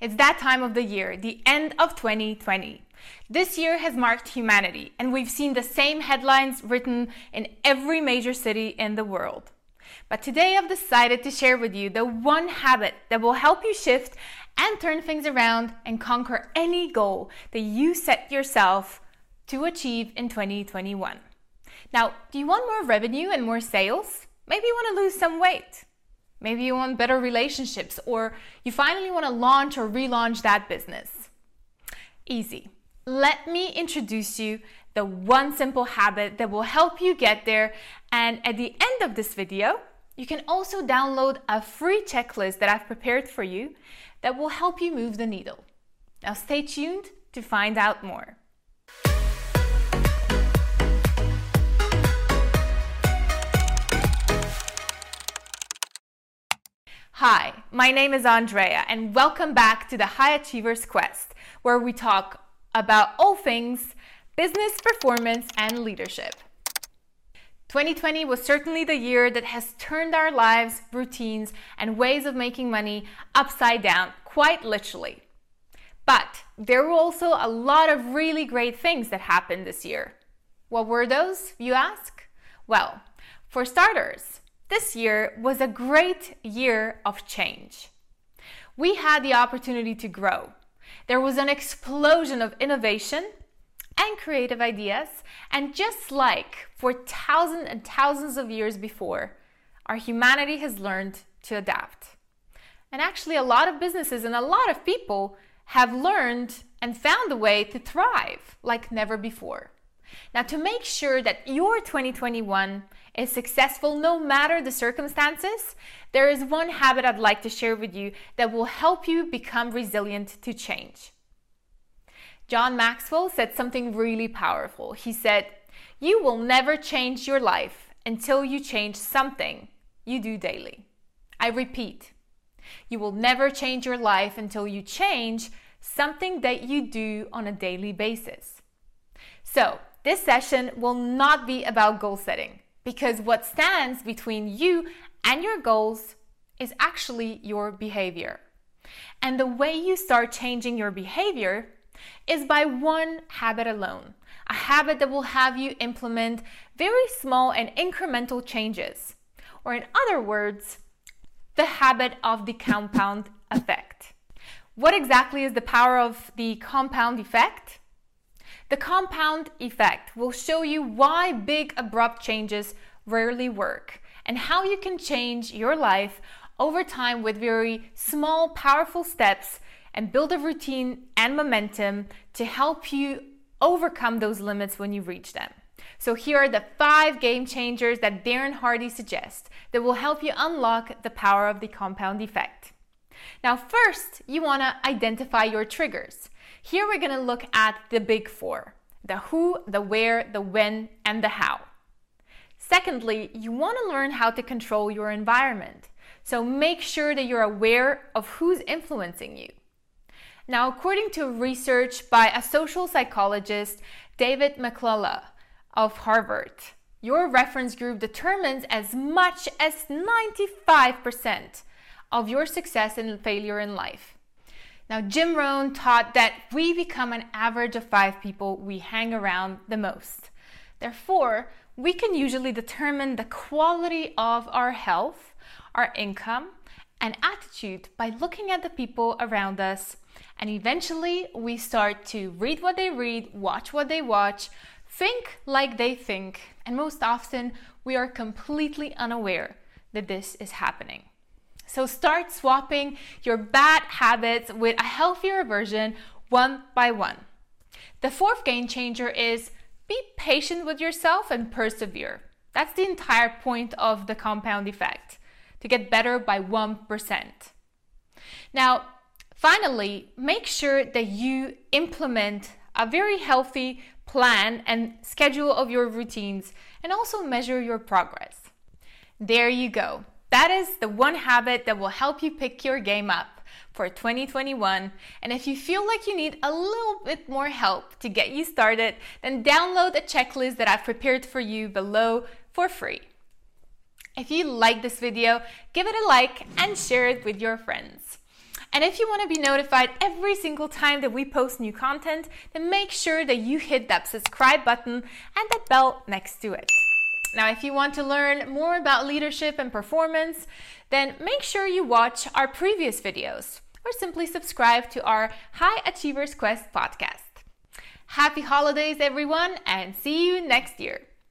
It's that time of the year, the end of 2020. This year has marked humanity, and we've seen the same headlines written in every major city in the world. But today I've decided to share with you the one habit that will help you shift and turn things around and conquer any goal that you set yourself to achieve in 2021. Now, do you want more revenue and more sales? Maybe you want to lose some weight. Maybe you want better relationships, or you finally want to launch or relaunch that business. Easy. Let me introduce you the one simple habit that will help you get there. And at the end of this video, you can also download a free checklist that I've prepared for you that will help you move the needle. Now, stay tuned to find out more. Hi, my name is Andreja, and welcome back to the High Achievers Quest, where we talk about all things business performance and leadership. 2020 was certainly the year that has turned our lives, routines, and ways of making money upside down, quite literally. But there were also a lot of really great things that happened this year. What were those, you ask? Well, for starters, this year was a great year of change. We had the opportunity to grow. There was an explosion of innovation and creative ideas, and just like for thousands and thousands of years before, our humanity has learned to adapt. And actually, a lot of businesses and a lot of people have learned and found a way to thrive like never before. Now, to make sure that your 2021 is successful no matter the circumstances, there is one habit I'd like to share with you that will help you become resilient to change. John Maxwell said something really powerful. He said, You will never change your life until you change something you do daily. I repeat, you will never change your life until you change something that you do on a daily basis. So, this session will not be about goal setting because what stands between you and your goals is actually your behavior. And the way you start changing your behavior is by one habit alone, a habit that will have you implement very small and incremental changes. Or, in other words, the habit of the compound effect. What exactly is the power of the compound effect? The compound effect will show you why big abrupt changes rarely work and how you can change your life over time with very small, powerful steps and build a routine and momentum to help you overcome those limits when you reach them. So, here are the five game changers that Darren Hardy suggests that will help you unlock the power of the compound effect. Now, first, you want to identify your triggers. Here we're going to look at the big four the who, the where, the when, and the how. Secondly, you want to learn how to control your environment. So make sure that you're aware of who's influencing you. Now, according to research by a social psychologist, David McClelland of Harvard, your reference group determines as much as 95% of your success and failure in life. Now, Jim Rohn taught that we become an average of five people we hang around the most. Therefore, we can usually determine the quality of our health, our income, and attitude by looking at the people around us. And eventually, we start to read what they read, watch what they watch, think like they think, and most often, we are completely unaware that this is happening. So start swapping your bad habits with a healthier version one by one. The fourth game changer is be patient with yourself and persevere. That's the entire point of the compound effect to get better by 1%. Now, finally, make sure that you implement a very healthy plan and schedule of your routines and also measure your progress. There you go. That is the one habit that will help you pick your game up for 2021. And if you feel like you need a little bit more help to get you started, then download a checklist that I've prepared for you below for free. If you like this video, give it a like and share it with your friends. And if you want to be notified every single time that we post new content, then make sure that you hit that subscribe button and that bell next to it. Now, if you want to learn more about leadership and performance, then make sure you watch our previous videos or simply subscribe to our High Achievers Quest podcast. Happy holidays, everyone, and see you next year.